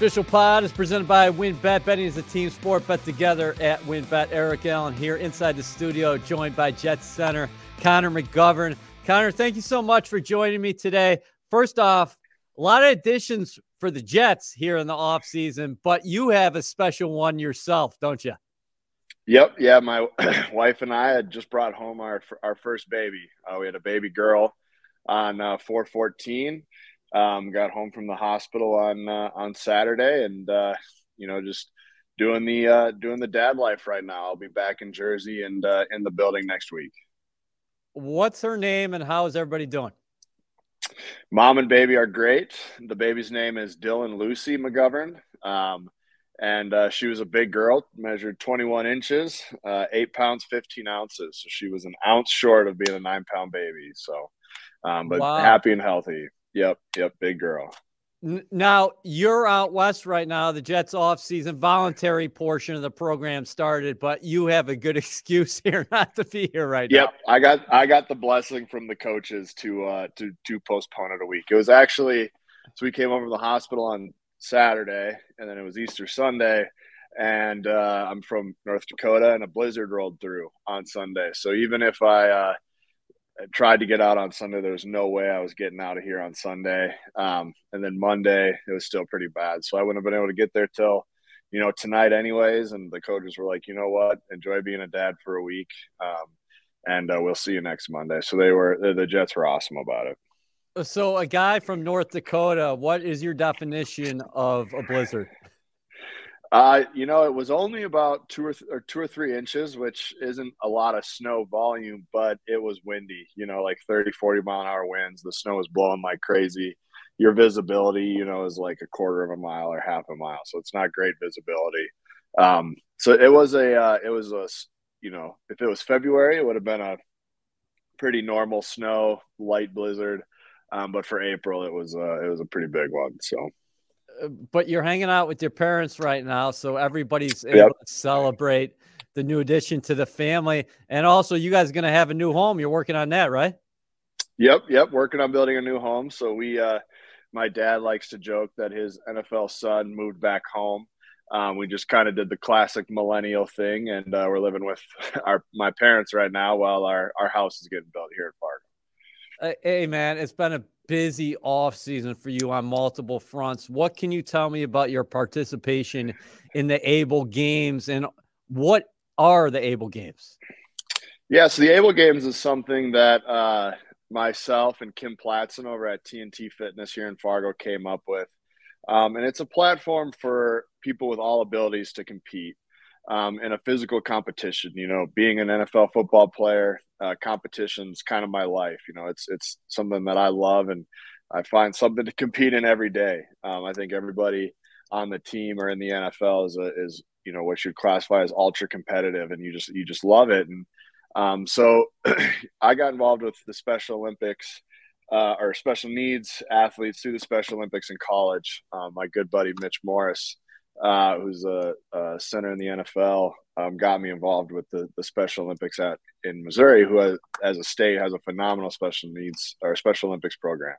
Official pod is presented by WynnBET. Betting is a team sport. Bet together at WynnBET. Eric Allen here inside the studio, joined by Jets Center Connor McGovern. Connor, thank you so much for joining me today. First off, a lot of additions for the Jets here in the offseason, but you have a special one yourself, don't you? Yep. Yeah. My wife and I had just brought home our our first baby. Uh, we had a baby girl on uh, 414 um, got home from the hospital on uh, on Saturday, and uh, you know just doing the uh, doing the dad life right now. I'll be back in Jersey and uh, in the building next week. What's her name, and how is everybody doing? Mom and baby are great. The baby's name is Dylan Lucy McGovern. Um, and uh, she was a big girl, measured 21 inches, uh, eight pounds, 15 ounces. So she was an ounce short of being a nine pound baby. So, um, but wow. happy and healthy. Yep, yep, big girl. Now you're out west right now. The Jets off-season voluntary portion of the program started, but you have a good excuse here not to be here right yep, now. Yep, I got I got the blessing from the coaches to uh to to postpone it a week. It was actually so we came over to the hospital on Saturday, and then it was Easter Sunday, and uh, I'm from North Dakota, and a blizzard rolled through on Sunday. So even if I uh, tried to get out on Sunday. There was no way I was getting out of here on Sunday. Um, and then Monday, it was still pretty bad. So I wouldn't have been able to get there till, you know, tonight, anyways. And the coaches were like, you know what? Enjoy being a dad for a week. Um, and uh, we'll see you next Monday. So they were, the Jets were awesome about it. So, a guy from North Dakota, what is your definition of a blizzard? Uh, you know, it was only about two or, th- or two or three inches, which isn't a lot of snow volume, but it was windy, you know, like 30, 40 mile an hour winds. The snow was blowing like crazy. Your visibility, you know, is like a quarter of a mile or half a mile. So it's not great visibility. Um, so it was a, uh, it was a, you know, if it was February, it would have been a pretty normal snow, light blizzard. Um, but for April, it was, uh, it was a pretty big one. So, but you're hanging out with your parents right now, so everybody's able yep. to celebrate the new addition to the family. And also, you guys are going to have a new home. You're working on that, right? Yep, yep. Working on building a new home. So we, uh, my dad likes to joke that his NFL son moved back home. Um, we just kind of did the classic millennial thing, and uh, we're living with our my parents right now while our our house is getting built here at Fargo. Hey man, it's been a busy off season for you on multiple fronts. What can you tell me about your participation in the Able Games and what are the Able Games? Yeah, so the Able Games is something that uh, myself and Kim Platson over at TNT Fitness here in Fargo came up with. Um, and it's a platform for people with all abilities to compete um, in a physical competition. You know, being an NFL football player, uh, competition's kind of my life. You know, it's it's something that I love, and I find something to compete in every day. Um, I think everybody on the team or in the NFL is a, is you know what you'd classify as ultra competitive, and you just you just love it. And um, so I got involved with the Special Olympics. Uh, or special needs athletes through the Special Olympics in college. Um, my good buddy Mitch Morse, uh, who's a, a, center in the NFL, um, got me involved with the, the Special Olympics at in Missouri, who has, as a state has a phenomenal special needs or Special Olympics program.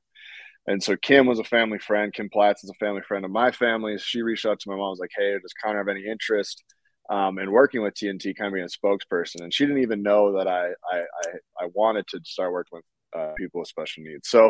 And so Kim was a family friend. Kim Platts is a family friend of my family. She reached out to my mom, was like, "Hey, does Connor have any interest um, in working with TNT, kind of being a spokesperson?" And she didn't even know that I I, I, I wanted to start working with uh, people with special needs. So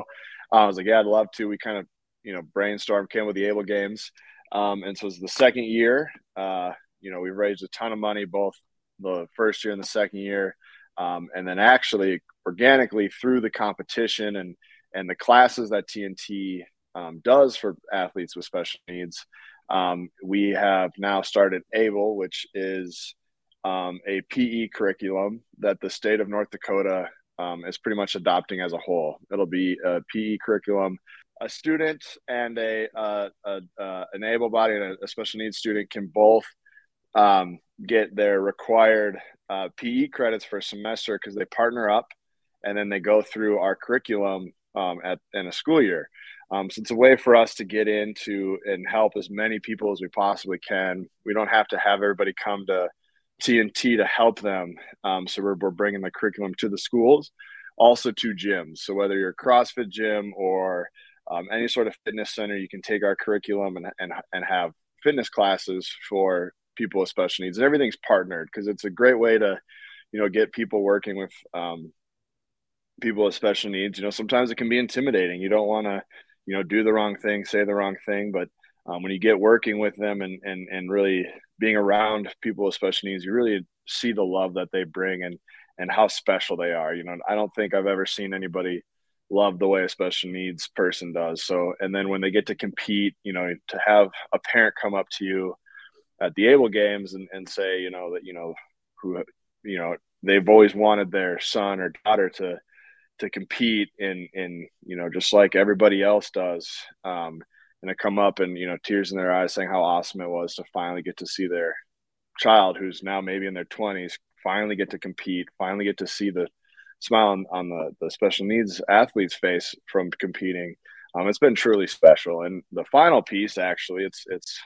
uh, I was like, "Yeah, I'd love to." We kind of you know brainstormed, Kim with the Able Games. Um, and so it's the second year. Uh, you know, we raised a ton of money both the first year and the second year, um, and then actually organically through the competition and and the classes that TNT um, does for athletes with special needs. Um, we have now started ABLE, which is um, a PE curriculum that the state of North Dakota um, is pretty much adopting as a whole. It'll be a PE curriculum a student and a, uh, a uh, an able body and a, a, special needs student can both um, get their required uh, PE credits for a semester because they partner up and then they go through our curriculum um, at in a school year. Um, so it's a way for us to get into and help as many people as we possibly can. We don't have to have everybody come to TNT to help them. Um, so we're, we're bringing the curriculum to the schools, also to gyms. So whether you're a CrossFit gym or um, any sort of fitness center, you can take our curriculum and, and, and have fitness classes for people with special needs and everything's partnered because it's a great way to, you know, get people working with um, people with special needs. You know, sometimes it can be intimidating. You don't want to, you know, do the wrong thing, say the wrong thing, but um, when you get working with them and, and, and really being around people with special needs, you really see the love that they bring and, and how special they are. You know, I don't think I've ever seen anybody love the way a special needs person does. So, and then when they get to compete, you know, to have a parent come up to you at the Able games and, and say, you know, that, you know, who, you know, they've always wanted their son or daughter to, to compete in, in, you know, just like everybody else does. Um, and to come up and, you know, tears in their eyes saying how awesome it was to finally get to see their child who's now maybe in their twenties, finally get to compete, finally get to see the, smile on, on the, the special needs athlete's face from competing. Um, it's been truly special. And the final piece, actually, it's it's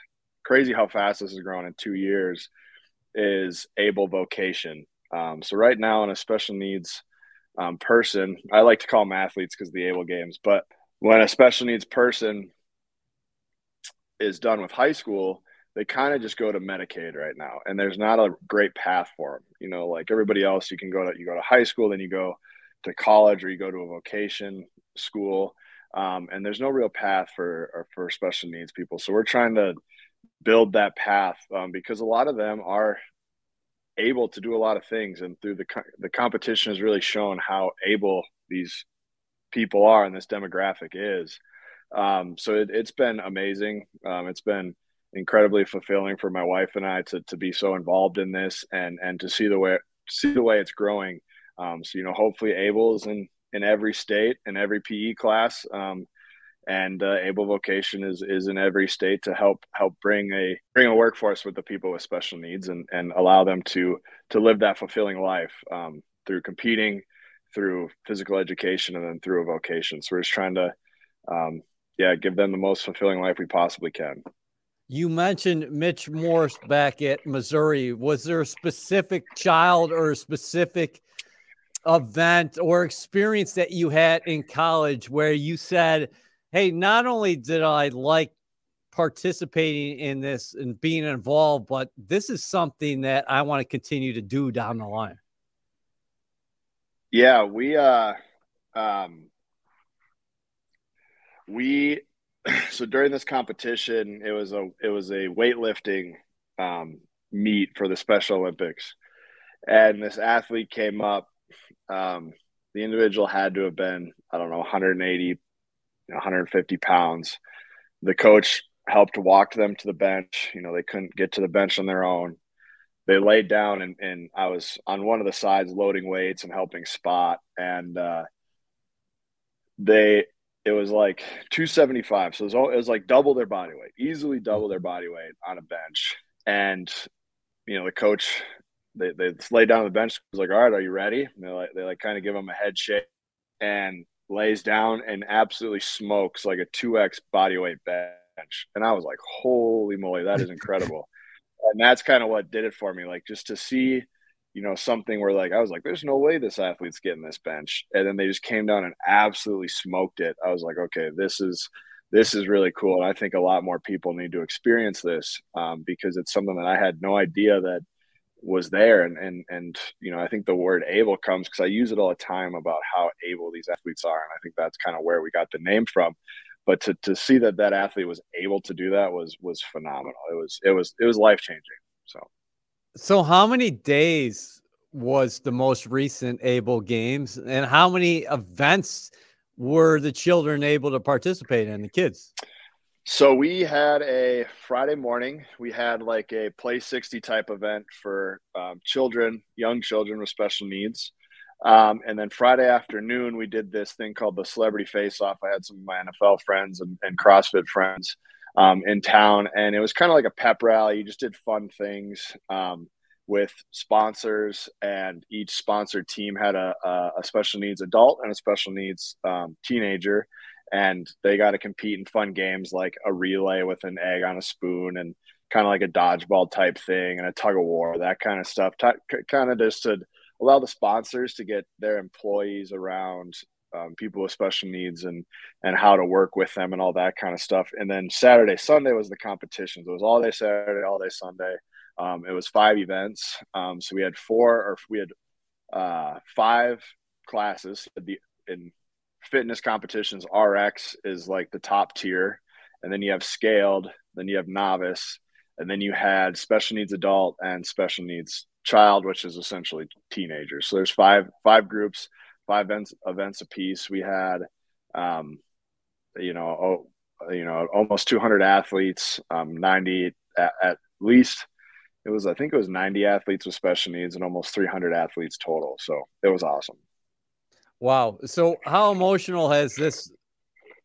crazy how fast this has grown in two years. Is able vocation. Um, so right now, in a special needs um, person, I like to call them athletes because the able games. But when a special needs person is done with high school, they kind of just go to Medicaid right now, and there's not a great path for them. You know, like everybody else, you can go to you go to high school, then you go to college, or you go to a vocation school, um, and there's no real path for for special needs people. So we're trying to build that path um, because a lot of them are able to do a lot of things, and through the the competition has really shown how able these people are and this demographic is. Um, so it, has been amazing. Um, it's been incredibly fulfilling for my wife and I to, to be so involved in this and and to see the way see the way it's growing. Um, so you know, hopefully, Able's in in every state in every PE class, um, and uh, Able Vocation is is in every state to help help bring a bring a workforce with the people with special needs and and allow them to to live that fulfilling life um, through competing, through physical education, and then through a vocation. So we're just trying to, um, yeah, give them the most fulfilling life we possibly can. You mentioned Mitch Morse back at Missouri. Was there a specific child or a specific event or experience that you had in college where you said, Hey, not only did I like participating in this and being involved, but this is something that I want to continue to do down the line? Yeah, we, uh, um, we so during this competition, it was a it was a weightlifting um, meet for the Special Olympics, and this athlete came up. Um, the individual had to have been I don't know 180, 150 pounds. The coach helped walk them to the bench. You know they couldn't get to the bench on their own. They laid down and, and I was on one of the sides loading weights and helping spot and uh, they it was like 275 so it was, all, it was like double their body weight easily double their body weight on a bench. And you know the coach they, they lay down on the bench was like all right are you ready? And they like they like kind of give him a head shake and lays down and absolutely smokes like a 2x body weight bench. And i was like holy moly that is incredible. And that's kind of what did it for me like just to see you know, something where like I was like, there's no way this athlete's getting this bench. And then they just came down and absolutely smoked it. I was like, okay, this is this is really cool. And I think a lot more people need to experience this um, because it's something that I had no idea that was there. And and and you know, I think the word able comes because I use it all the time about how able these athletes are. And I think that's kind of where we got the name from. But to, to see that that athlete was able to do that was was phenomenal. It was it was it was life changing. So so, how many days was the most recent Able Games, and how many events were the children able to participate in? The kids. So we had a Friday morning. We had like a play sixty type event for um, children, young children with special needs. Um, and then Friday afternoon, we did this thing called the Celebrity Face Off. I had some of my NFL friends and, and CrossFit friends um, in town, and it was kind of like a pep rally. You just did fun things um, with sponsors, and each sponsored team had a, a, special needs adult and a special needs um, teenager, and they got to compete in fun games like a relay with an egg on a spoon and kind of like a dodgeball type thing and a tug of war, that kind of stuff. T- kind of just to allow the sponsors to get their employees around um, people with special needs and and how to work with them and all that kind of stuff. And then Saturday, Sunday was the competitions. It was all day Saturday, all day Sunday. Um, it was five events. Um, so we had four or we had uh, five classes. The in fitness competitions, RX is like the top tier, and then you have scaled, then you have novice, and then you had special needs adult and special needs child, which is essentially teenagers. So there's five five groups, five events events a piece. We had, um, you know, oh, you know, almost 200 athletes, um, 90 at, at least. It was, I think, it was 90 athletes with special needs and almost 300 athletes total. So it was awesome. Wow. So how emotional has this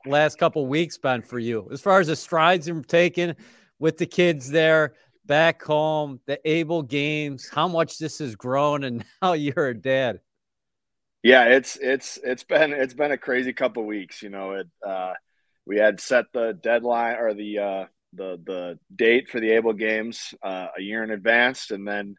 last couple weeks been for you as far as the strides you've taken with the kids there? back home, the Able games, how much this has grown, and now you're a dad. Yeah, it's it's it's been it's been a crazy couple weeks. You know, it uh, we had set the deadline or the uh, the the date for the Able games uh, a year in advance, and then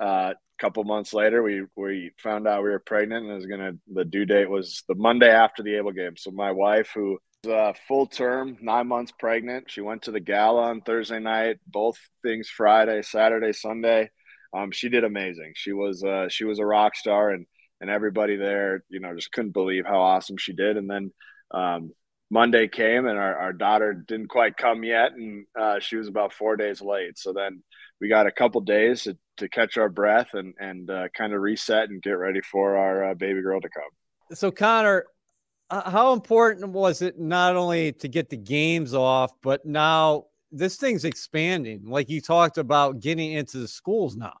uh, a couple months later, we we found out we were pregnant, and it was gonna the due date was the Monday after the Able game. So my wife, who uh, full term, nine months pregnant. She went to the gala on Thursday night, both things Friday, Saturday, Sunday. Um, she did amazing. She was uh, she was a rock star, and and everybody there, you know, just couldn't believe how awesome she did. And then um, Monday came, and our, our daughter didn't quite come yet, and uh, she was about four days late. So then we got a couple days to, to catch our breath and and uh, kind of reset and get ready for our uh, baby girl to come. So Connor, how important was it not only to get the games off, but now this thing's expanding? Like you talked about getting into the schools now.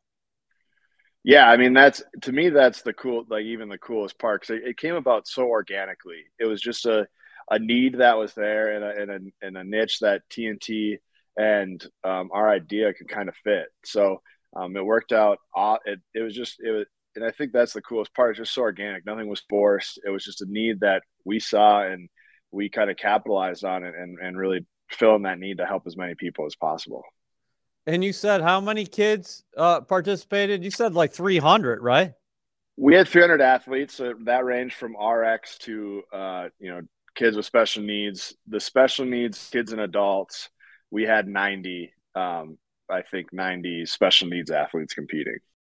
Yeah, I mean that's to me that's the cool, like even the coolest part because it, it, came about so organically. It was just a a need that was there and a and a, and a niche that TNT and um, our idea could kind of fit. So um, it worked out. It, it was just it was and I think that's the coolest part. It's just so organic. Nothing was forced. It was just a need that we saw and we kind of capitalized on it and, and really filling that need to help as many people as possible. And you said how many kids uh, participated? You said like 300, right? We had 300 athletes. That ranged from RX to, uh, you know, kids with special needs. The special needs kids and adults, we had 90, um, I think 90 special needs athletes competing.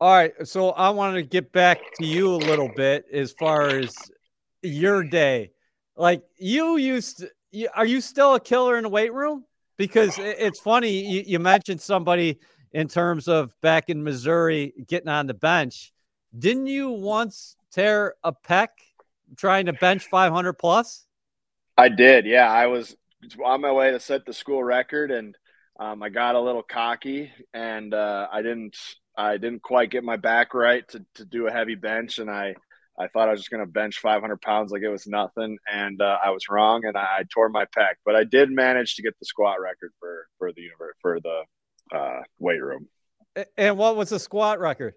All right. So I wanted to get back to you a little bit as far as your day. Like you used to, are you still a killer in the weight room? Because it's funny, you, you mentioned somebody in terms of back in Missouri getting on the bench. Didn't you once tear a pec trying to bench 500 plus? I did. Yeah. I was on my way to set the school record and um, I got a little cocky and uh, I didn't I didn't quite get my back right to, to do a heavy bench, and I I thought I was just going to bench 500 pounds like it was nothing, and uh, I was wrong, and I, I, tore my pec. But I did manage to get the squat record for for the universe for the uh, weight room. And what was the squat record?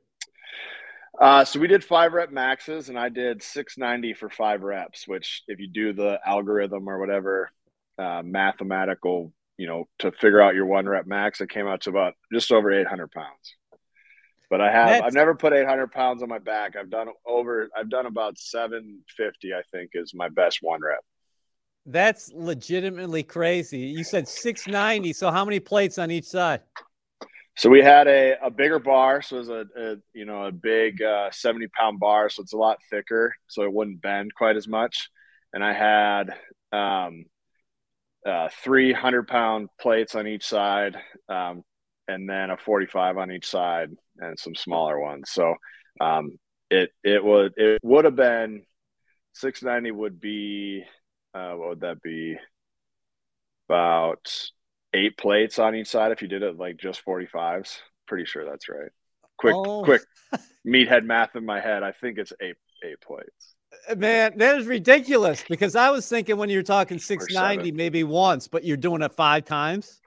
Uh, so we did five rep maxes, and I did 690 for five reps. Which, if you do the algorithm or whatever uh, mathematical, you know, to figure out your one rep max, it came out to about just over 800 pounds. But I have That's, I've never put 800 pounds on my back. I've done over I've done about 750. I think is my best one rep. That's legitimately crazy. You said 690. So how many plates on each side? So we had a, a bigger bar, so it was a, a you know a big uh, 70 pound bar, so it's a lot thicker, so it wouldn't bend quite as much. And I had um, uh, 300 pound plates on each side, um, and then a 45 on each side and some smaller ones. So um, it it would it would have been 690 would be uh, what would that be about eight plates on each side if you did it like just 45s. Pretty sure that's right. Quick oh. quick meathead math in my head. I think it's eight eight plates. Man, that is ridiculous because I was thinking when you're talking 690, maybe once, but you're doing it five times.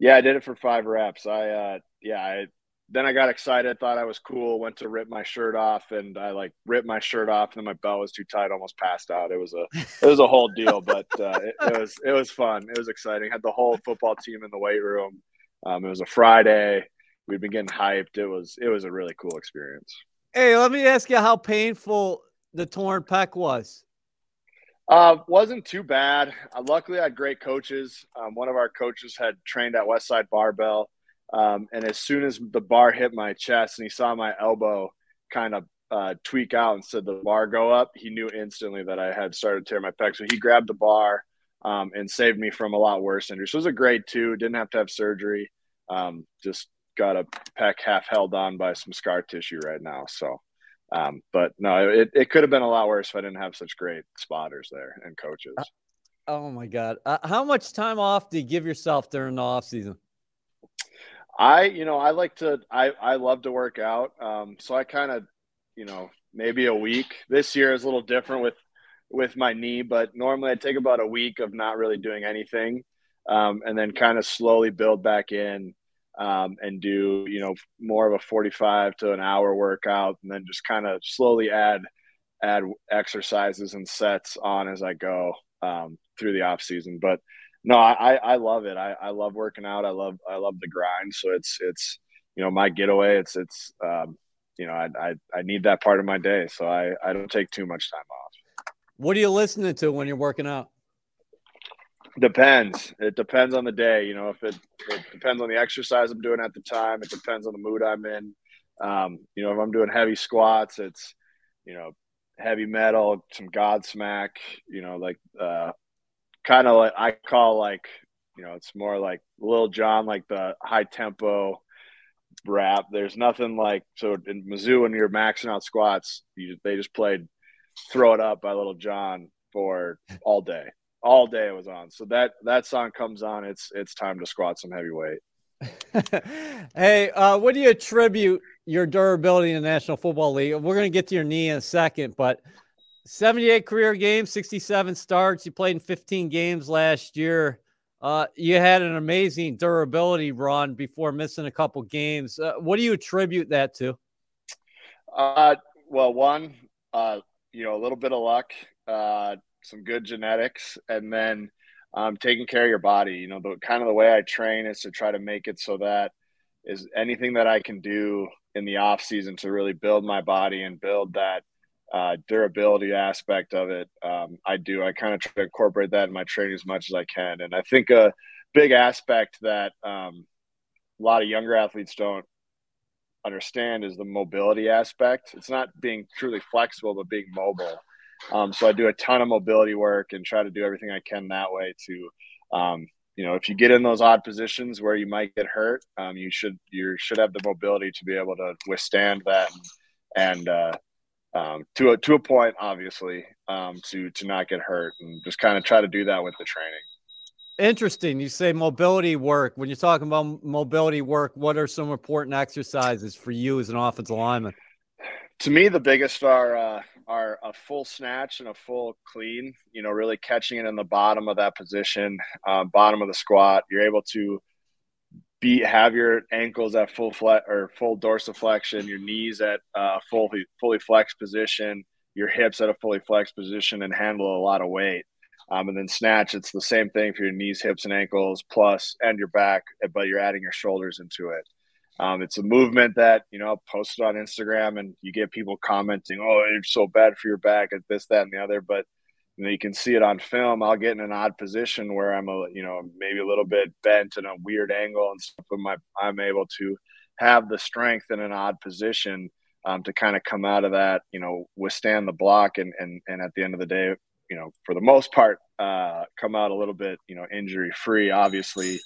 Yeah, I did it for five reps. I, uh, yeah, I, then I got excited, thought I was cool, went to rip my shirt off, and I like ripped my shirt off, and then my belt was too tight, almost passed out. It was a, it was a whole deal, but uh, it, it, was, it was fun. It was exciting. Had the whole football team in the weight room. Um, it was a Friday. We'd been getting hyped. It was, it was a really cool experience. Hey, let me ask you how painful the torn pec was? Uh, wasn't too bad. Uh, luckily, I had great coaches. Um, one of our coaches had trained at Westside Barbell, um, and as soon as the bar hit my chest and he saw my elbow kind of uh, tweak out and said the bar go up, he knew instantly that I had started to tear my pec. So he grabbed the bar um, and saved me from a lot worse injuries. So it was a grade two. Didn't have to have surgery. Um, just got a pec half held on by some scar tissue right now. So um, but no, it, it could have been a lot worse if I didn't have such great spotters there and coaches. Uh, oh my God. Uh, how much time off do you give yourself during the off season? I, you know, I like to, I, I love to work out. Um, so I kind of, you know, maybe a week this year is a little different with, with my knee, but normally I take about a week of not really doing anything. Um, and then kind of slowly build back in um, and do you know more of a 45 to an hour workout and then just kind of slowly add add exercises and sets on as i go um, through the off season. But no i i love it. I, I love working out. I love i love the grind. So it's it's you know my getaway. It's it's um, you know I, I i need that part of my day. So i i don't take too much time off. What are you listening to when you're working out Depends. It depends on the day. You know, if it, it depends on the exercise I'm doing at the time. It depends on the mood I'm in. Um, you know, if I'm doing heavy squats, it's you know heavy metal, some Godsmack. You know, like uh, kind of like I call like you know it's more like Lil Jon, like the high tempo rap. There's nothing like so in Mizzou when you're maxing out squats, you, they just played "Throw It Up" by Lil Jon for all day all day it was on. So that that song comes on, it's it's time to squat some heavy weight. hey, uh, what do you attribute your durability in the National Football League? We're going to get to your knee in a second, but 78 career games, 67 starts. You played in 15 games last year. Uh, you had an amazing durability run before missing a couple games. Uh, what do you attribute that to? Uh, well, one, uh, you know, a little bit of luck. Some good genetics, and then um, taking care of your body. You know, the kind of the way I train is to try to make it so that is anything that I can do in the off season to really build my body and build that uh, durability aspect of it. Um, I do. I kind of try to incorporate that in my training as much as I can, and I think a big aspect that um, a lot of younger athletes don't understand is the mobility aspect. It's not being truly flexible, but being mobile. Um, so I do a ton of mobility work and try to do everything I can that way to, um, you know, if you get in those odd positions where you might get hurt, um, you should you should have the mobility to be able to withstand that and, and uh, um, to a to a point, obviously, um, to to not get hurt and just kind of try to do that with the training. Interesting. You say mobility work. When you're talking about mobility work, what are some important exercises for you as an offensive lineman? To me, the biggest are uh, are a full snatch and a full clean, you know, really catching it in the bottom of that position, uh, bottom of the squat. You're able to be have your ankles at full flat or full dorsiflexion, your knees at uh, fully fully flexed position, your hips at a fully flexed position, and handle a lot of weight. Um, and then snatch, it's the same thing for your knees, hips, and ankles, plus and your back, but you're adding your shoulders into it. Um, it's a movement that you know posted on Instagram, and you get people commenting, "Oh, you're so bad for your back," at this, that, and the other. But you know, you can see it on film. I'll get in an odd position where I'm a, you know, maybe a little bit bent in a weird angle and stuff, but my I'm able to have the strength in an odd position um, to kind of come out of that, you know, withstand the block, and and and at the end of the day, you know, for the most part, uh, come out a little bit, you know, injury free. Obviously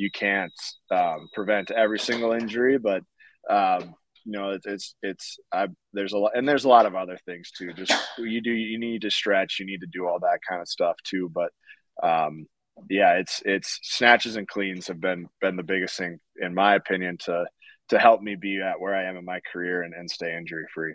you can't um, prevent every single injury, but um, you know it's it's, it's I, there's a lot and there's a lot of other things too. Just you do you need to stretch, you need to do all that kind of stuff too. But um, yeah, it's it's snatches and cleans have been been the biggest thing in my opinion to to help me be at where I am in my career and, and stay injury free.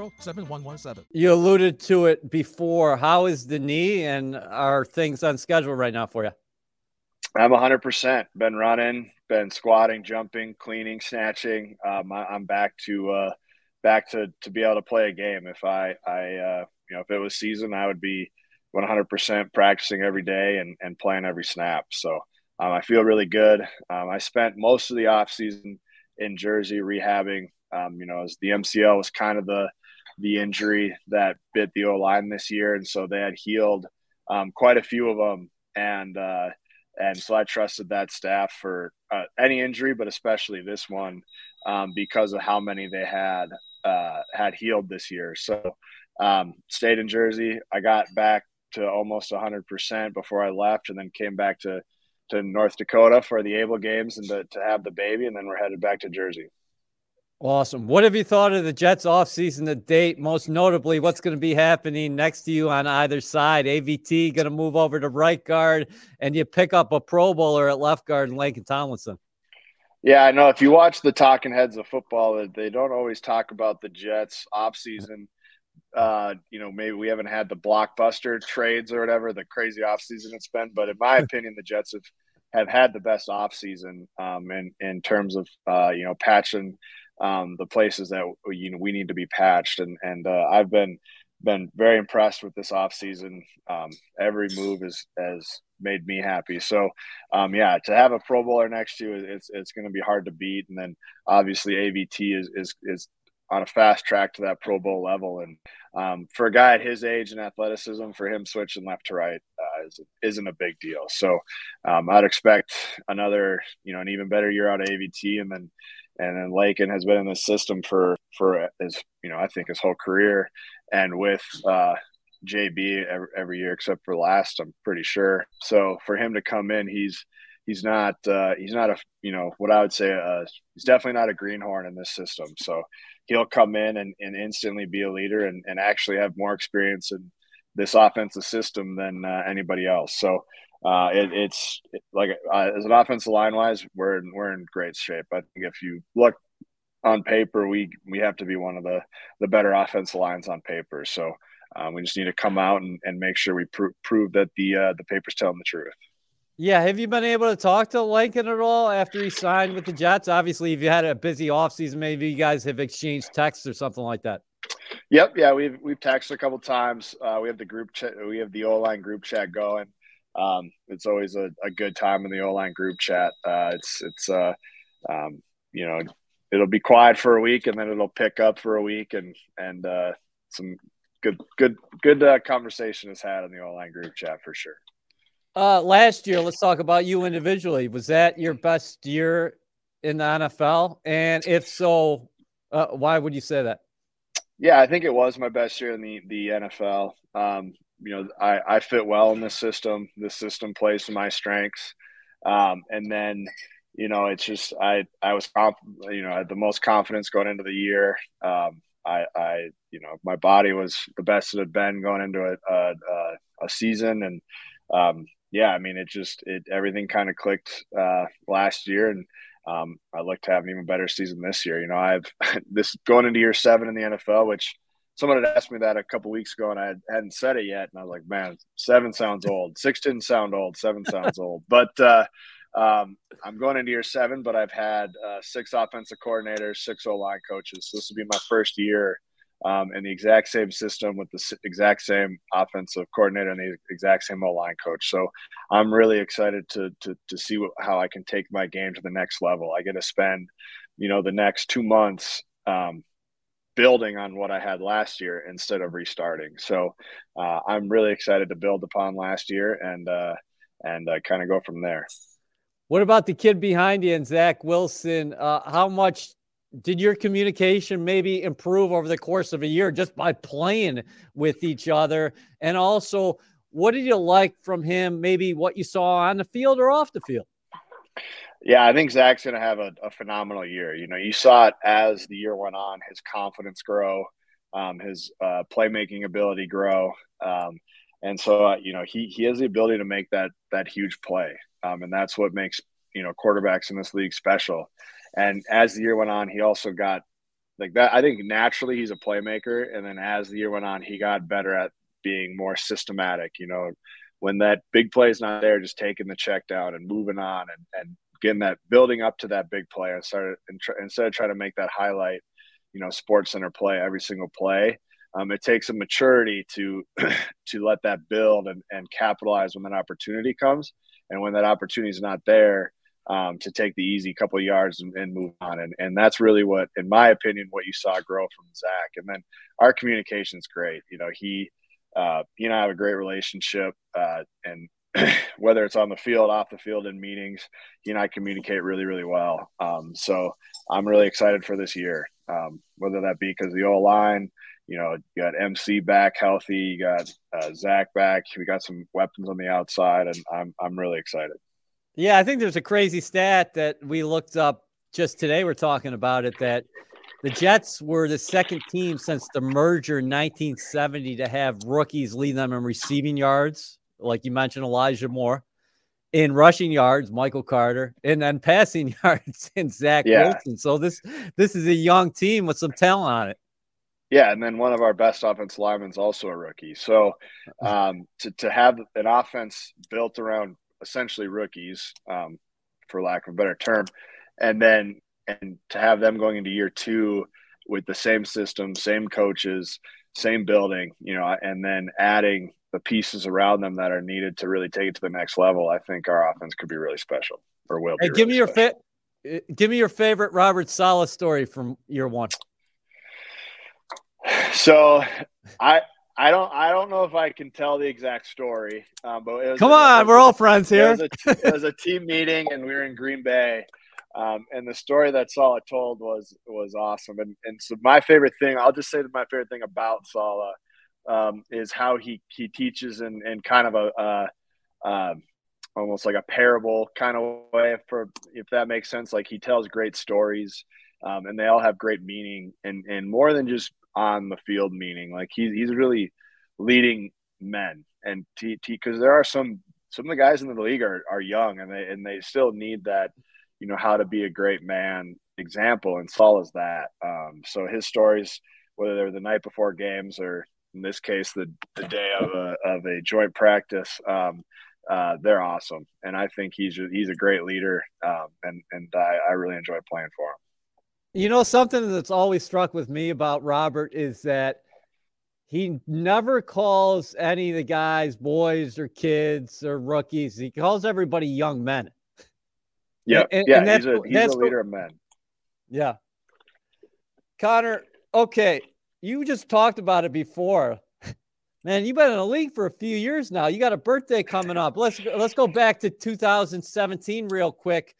1-800-270-7117. You alluded to it before. How is the knee and are things on schedule right now for you? I'm 100%. Been running, been squatting, jumping, cleaning, snatching. Um, I, am back to uh, back to to be able to play a game. If I I uh, you know if it was season, I would be 100% practicing every day and and playing every snap. So um, I feel really good. Um, I spent most of the off season in Jersey rehabbing. Um, you know, as the MCL was kind of the the injury that bit the O line this year, and so they had healed um, quite a few of them, and uh, and so I trusted that staff for uh, any injury, but especially this one um, because of how many they had uh, had healed this year. So um, stayed in Jersey. I got back to almost 100% before I left, and then came back to to North Dakota for the Able Games and to, to have the baby, and then we're headed back to Jersey. Awesome. What have you thought of the Jets offseason to date? Most notably, what's going to be happening next to you on either side? AVT going to move over to right guard, and you pick up a Pro Bowler at left guard in Laken Tomlinson. Yeah, I know. If you watch the talking heads of football, they don't always talk about the Jets offseason. Uh, you know, maybe we haven't had the blockbuster trades or whatever, the crazy offseason it's been. But in my opinion, the Jets have, have had the best offseason um, in, in terms of, uh, you know, patching – um, the places that you know we need to be patched. And and uh, I've been been very impressed with this offseason. Um, every move is has made me happy. So, um, yeah, to have a Pro Bowler next to you, it's it's going to be hard to beat. And then obviously AVT is is is on a fast track to that Pro Bowl level. And um, for a guy at his age and athleticism, for him switching left to right uh, is, isn't a big deal. So um, I'd expect another, you know, an even better year out of AVT, and then and then Laken has been in the system for for his you know I think his whole career, and with uh, JB every, every, year except for last, I'm pretty sure. So for him to come in, he's he's not uh, he's not a you know what I would say uh, he's definitely not a greenhorn in this system. So he'll come in and, and instantly be a leader and, and actually have more experience in this offensive system than uh, anybody else. So uh, it, it's like uh, as an offensive line wise, we're in, we're in great shape. I think if you look on paper, we we have to be one of the the better offensive lines on paper. So um, we just need to come out and, and make sure we pr- prove that the uh, the paper's telling the truth. Yeah, have you been able to talk to Laken at all after he signed with the Jets? Obviously, if you had a busy offseason, maybe you guys have exchanged texts or something like that. Yep, yeah, we've we've texted a couple times. Uh, we have the group chat, we have the O line group chat going um, it's always a, a, good time in the O line group chat. Uh, it's it's uh, um, you know it'll be quiet for a week and then it'll pick up for a week and and uh, some good good good uh, conversation is had in the O line group chat for sure. Uh, last year, let's talk about you individually. Was that your best year in the NFL? And if so, uh, why would you say that? Yeah, I think it was my best year in the the NFL. Um, you know, I, I fit well in this system. This system plays to my strengths. Um, and then, you know, it's just I I was you know, I had the most confidence going into the year. Um, I, I, you know, my body was the best it had been going into a a, a season, and um, yeah, I mean, it just it everything kind of clicked uh, last year, and um, I look to have an even better season this year. You know, I've this going into year seven in the NFL, which someone had asked me that a couple weeks ago, and I hadn't said it yet, and I was like, "Man, seven sounds old. Six didn't sound old. Seven sounds old." But uh, um, I'm going into year seven, but I've had uh, six offensive coordinators, six O line coaches. So this will be my first year um, in the exact same system with the exact same offensive coordinator and the exact same O line coach. So I'm really excited to to to see what, how I can take my game to the next level. I get to spend, you know, the next two months. Um, building on what I had last year instead of restarting. So uh, I'm really excited to build upon last year and uh, and uh, kind of go from there. What about the kid behind you and Zach Wilson? Uh, how much did your communication maybe improve over the course of a year just by playing with each other? And also, what did you like from him? Maybe what you saw on the field or off the field? Yeah, I think Zach's going to have a, a, phenomenal year. You know, you saw it as the year went on, his confidence grow, um, his uh, playmaking ability grow, um, and so uh, you know he he has the ability to make that that huge play, um, and that's what makes you know quarterbacks in this league special. And as the year went on, he also got like that. I think naturally he's a playmaker, and then as the year went on, he got better at being more systematic. You know, when that big play is not there, just taking the check down and moving on and, and getting that building up to that big play and started and tr- instead of trying to make that highlight, you know, SportsCenter play every single play. Um, it takes a maturity to to let that build and, and capitalize when that opportunity comes. And when that opportunity is not there, um, to take the easy couple of yards and, and, move on. And, and that's really what, in my opinion, what you saw grow from Zach. And then our communication is great. You know, he, uh, he and I have a great relationship. Uh, and whether it's on the field, off the field, in meetings, he and I communicate really, really well. Um, so I'm really excited for this year. Um, whether that be because the O line, you know, you got MC back healthy, you got uh, Zach back, we got some weapons on the outside, and I'm I'm really excited. Yeah, I think there's a crazy stat that we looked up just today. We're talking about it that the Jets were the second team since the merger in 1970 to have rookies lead them in receiving yards, like you mentioned, Elijah Moore, in rushing yards, Michael Carter, and then passing yards in Zach yeah. Wilson. So this this is a young team with some talent on it. Yeah, and then one of our best offense linemen is also a rookie. So um, to to have an offense built around essentially rookies, um, for lack of a better term, and then and to have them going into year two with the same system, same coaches, same building, you know, and then adding the pieces around them that are needed to really take it to the next level, I think our offense could be really special or will. Hey, give really me your fit. Uh, give me your favorite Robert Saleh story from year one. So, I I don't I don't know if I can tell the exact story, um, but it was come on, we're all friends here. It was, a, it was, a, team meeting, and we were in Green Bay. Um, and the story that Saleh told was was awesome. And and so my favorite thing, I'll just say that my favorite thing about Saleh um, is how he he teaches in, in kind of a uh, uh, almost like a parable kind of way, for if that makes sense. Like he tells great stories, um, and they all have great meaning, and and more than just on the field meaning. Like he's he's really leading men, and because there are some some of the guys in the league are are young, and they and they still need that, you know, how to be a great man example, and Saleh is that. Um, so his stories, whether they're the night before games or in this case the the day of a of a joint practice. Um, uh, they're awesome, and I think he's a, he's a great leader, um, and and I, I really enjoy playing for him. You know, something that's always struck with me about Robert is that he never calls any of the guys boys or kids or rookies. He calls everybody young men. Yeah, and, yeah, and he's, a, he's a leader of men. Yeah. Connor, okay, you just talked about it before. Man, you've been in the league for a few years now. You got a birthday coming up. Let's let's go back to 2017 real quick.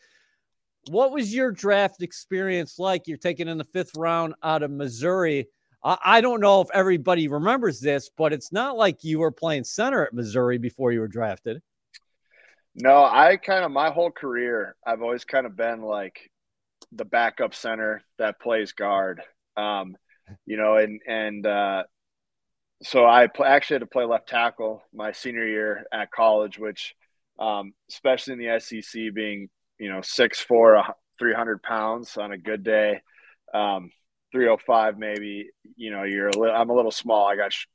What was your draft experience like? You're taking in the fifth round out of Missouri. I, I don't know if everybody remembers this, but it's not like you were playing center at Missouri before you were drafted. No, I kind of my whole career, I've always kind of been like the backup center that plays guard. Um, you know, and and uh, so I pl- actually had to play left tackle my senior year at college, which, um, especially in the SEC, being you know, six four, three hundred pounds on a good day, um, three oh five maybe. You know, you're a little. I'm a little small. I got sh-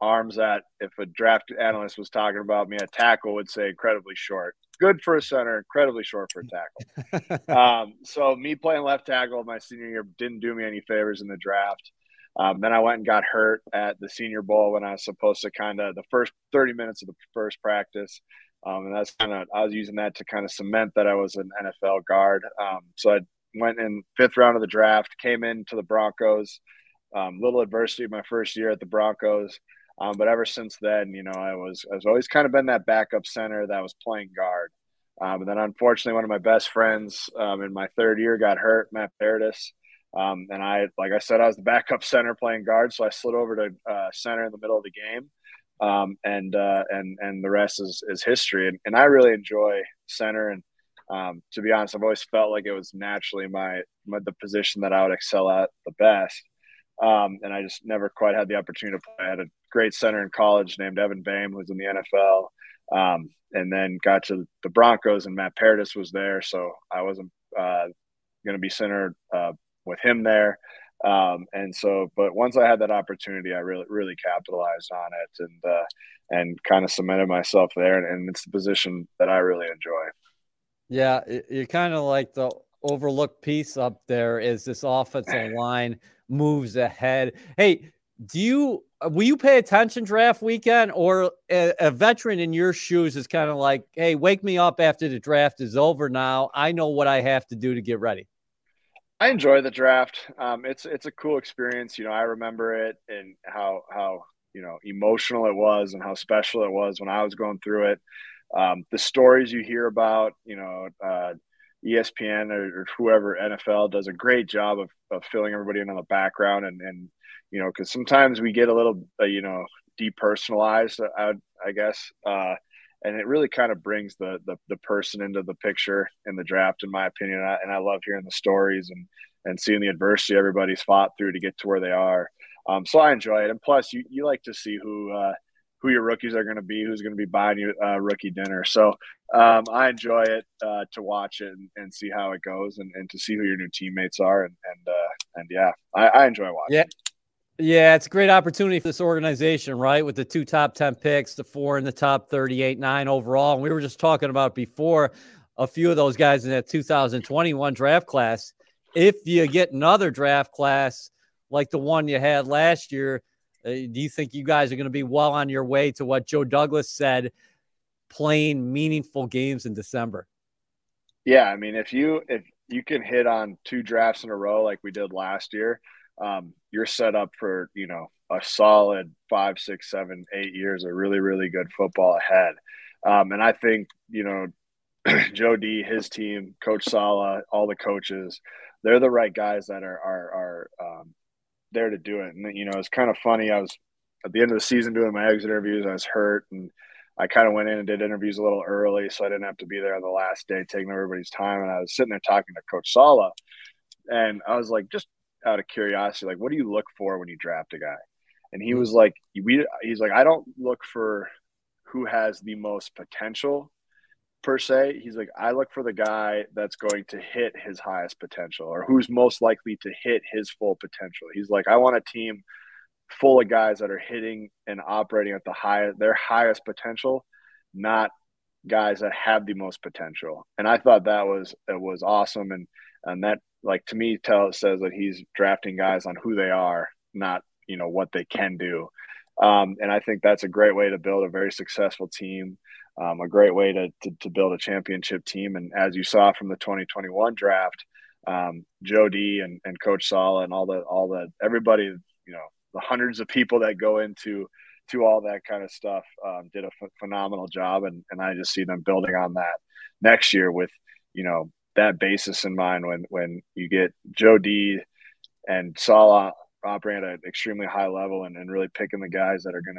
arms that if a draft analyst was talking about me a tackle would say incredibly short. Good for a center, incredibly short for a tackle. um, so me playing left tackle my senior year didn't do me any favors in the draft. Um, then I went and got hurt at the Senior Bowl when I was supposed to kind of the first 30 minutes of the first practice. Um, and that's kind of I was using that to kind of cement that I was an NFL guard. Um, so I went in fifth round of the draft, came into the Broncos. Um, little adversity my first year at the Broncos, um, but ever since then, you know, I was I was always kind of been that backup center that was playing guard. Um, and then unfortunately, one of my best friends um, in my third year got hurt, Matt Paradis. Um, and I, like I said, I was the backup center playing guard, so I slid over to uh, center in the middle of the game, um, and uh, and and the rest is is history. And, and I really enjoy center, and um, to be honest, I've always felt like it was naturally my, my the position that I would excel at the best. Um, and I just never quite had the opportunity to play. I had a great center in college named Evan Boehm, who's in the NFL, um, and then got to the Broncos, and Matt Paradis was there, so I wasn't uh, going to be centered uh, with him there. Um, and so, but once I had that opportunity, I really, really capitalized on it and, uh, and kind of cemented myself there. And, and it's the position that I really enjoy. Yeah. You're kind of like the overlooked piece up there is this offensive line moves ahead. Hey, do you, will you pay attention draft weekend or a, a veteran in your shoes is kind of like, Hey, wake me up after the draft is over. Now I know what I have to do to get ready. I enjoy the draft. Um, it's it's a cool experience. You know, I remember it and how how you know emotional it was and how special it was when I was going through it. Um, the stories you hear about, you know, uh, ESPN or, or, whoever NFL does a great job of, of filling everybody in on the background and and you know because sometimes we get a little uh, you know depersonalized. I, I guess. Uh, and it really kind of brings the, the, the person into the picture in the draft, in my opinion. And I, and I love hearing the stories and and seeing the adversity everybody's fought through to get to where they are. Um, so I enjoy it, and plus, you, you like to see who uh, who your rookies are going to be, who's going to be buying you uh, rookie dinner. So um, I enjoy it uh, to watch it and, and, see how it goes, and, and to see who your new teammates are, and and uh, and yeah, I, I enjoy watching. Yeah. Yeah, it's a great opportunity for this organization, right? With the two top 10 picks, the four in the top 38, nine overall. And we were just talking about before a few of those guys in that 2021 draft class. If you get another draft class like the one you had last year, uh, do you think you guys are going to be well on your way to what Joe Douglas said, playing meaningful games in December? Yeah, I mean, if you if you can hit on two drafts in a row like we did last year, um, you're set up for you know a solid five, six, seven, eight years of really, really good football ahead. Um, and I think you know Joe D, his team, Coach Saleh, all the coaches, they're the right guys that are are are um, there to do it. And you know, it's kind of funny. I was at the end of the season doing my exit interviews. I was hurt, and I kind of went in and did interviews a little early, so I didn't have to be there on the last day, taking everybody's time. And I was sitting there talking to Coach Saleh, and I was like, just out of curiosity, like, what do you look for when you draft a guy? And he hmm. was like, we, he's like, I don't look for who has the most potential per se. He's like, I look for the guy that's going to hit his highest potential or who's most likely to hit his full potential. He's like, I want a team full of guys that are hitting and operating at the high, their highest potential, not guys that have the most potential. And I thought that was, it was awesome. And, and that like to me tell says that he's drafting guys on who they are, not you know what they can do. Um, and I think that's a great way to build a very successful team, um, a great way to, to, to build a championship team. And as you saw from the 2021 draft, um, Joe D and, and Coach Saleh and all the all the everybody, you know, the hundreds of people that go into to all that kind of stuff um, did a ph- phenomenal job, and and I just see them building on that next year with you know that basis in mind when when you get Joe D and Saleh operating at an extremely high level and, and really picking the guys that are going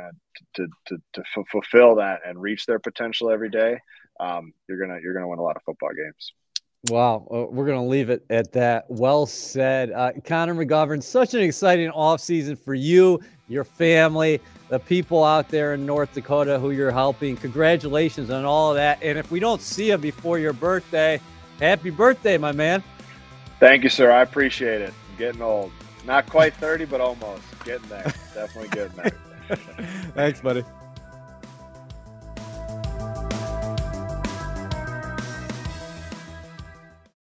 to to to f- fulfill that and reach their potential every day. Um, you're gonna you're gonna win a lot of football games. Wow, we're going to leave it at that. Well said. Uh, Connor McGovern, such an exciting offseason for you, your family, the people out there in North Dakota who you're helping. Congratulations on all of that. And if we don't see you before your birthday, Happy birthday, my man. Thank you, sir. I appreciate it. I'm getting old. Not quite 30, but almost. Getting there. Definitely getting there. Thanks, buddy.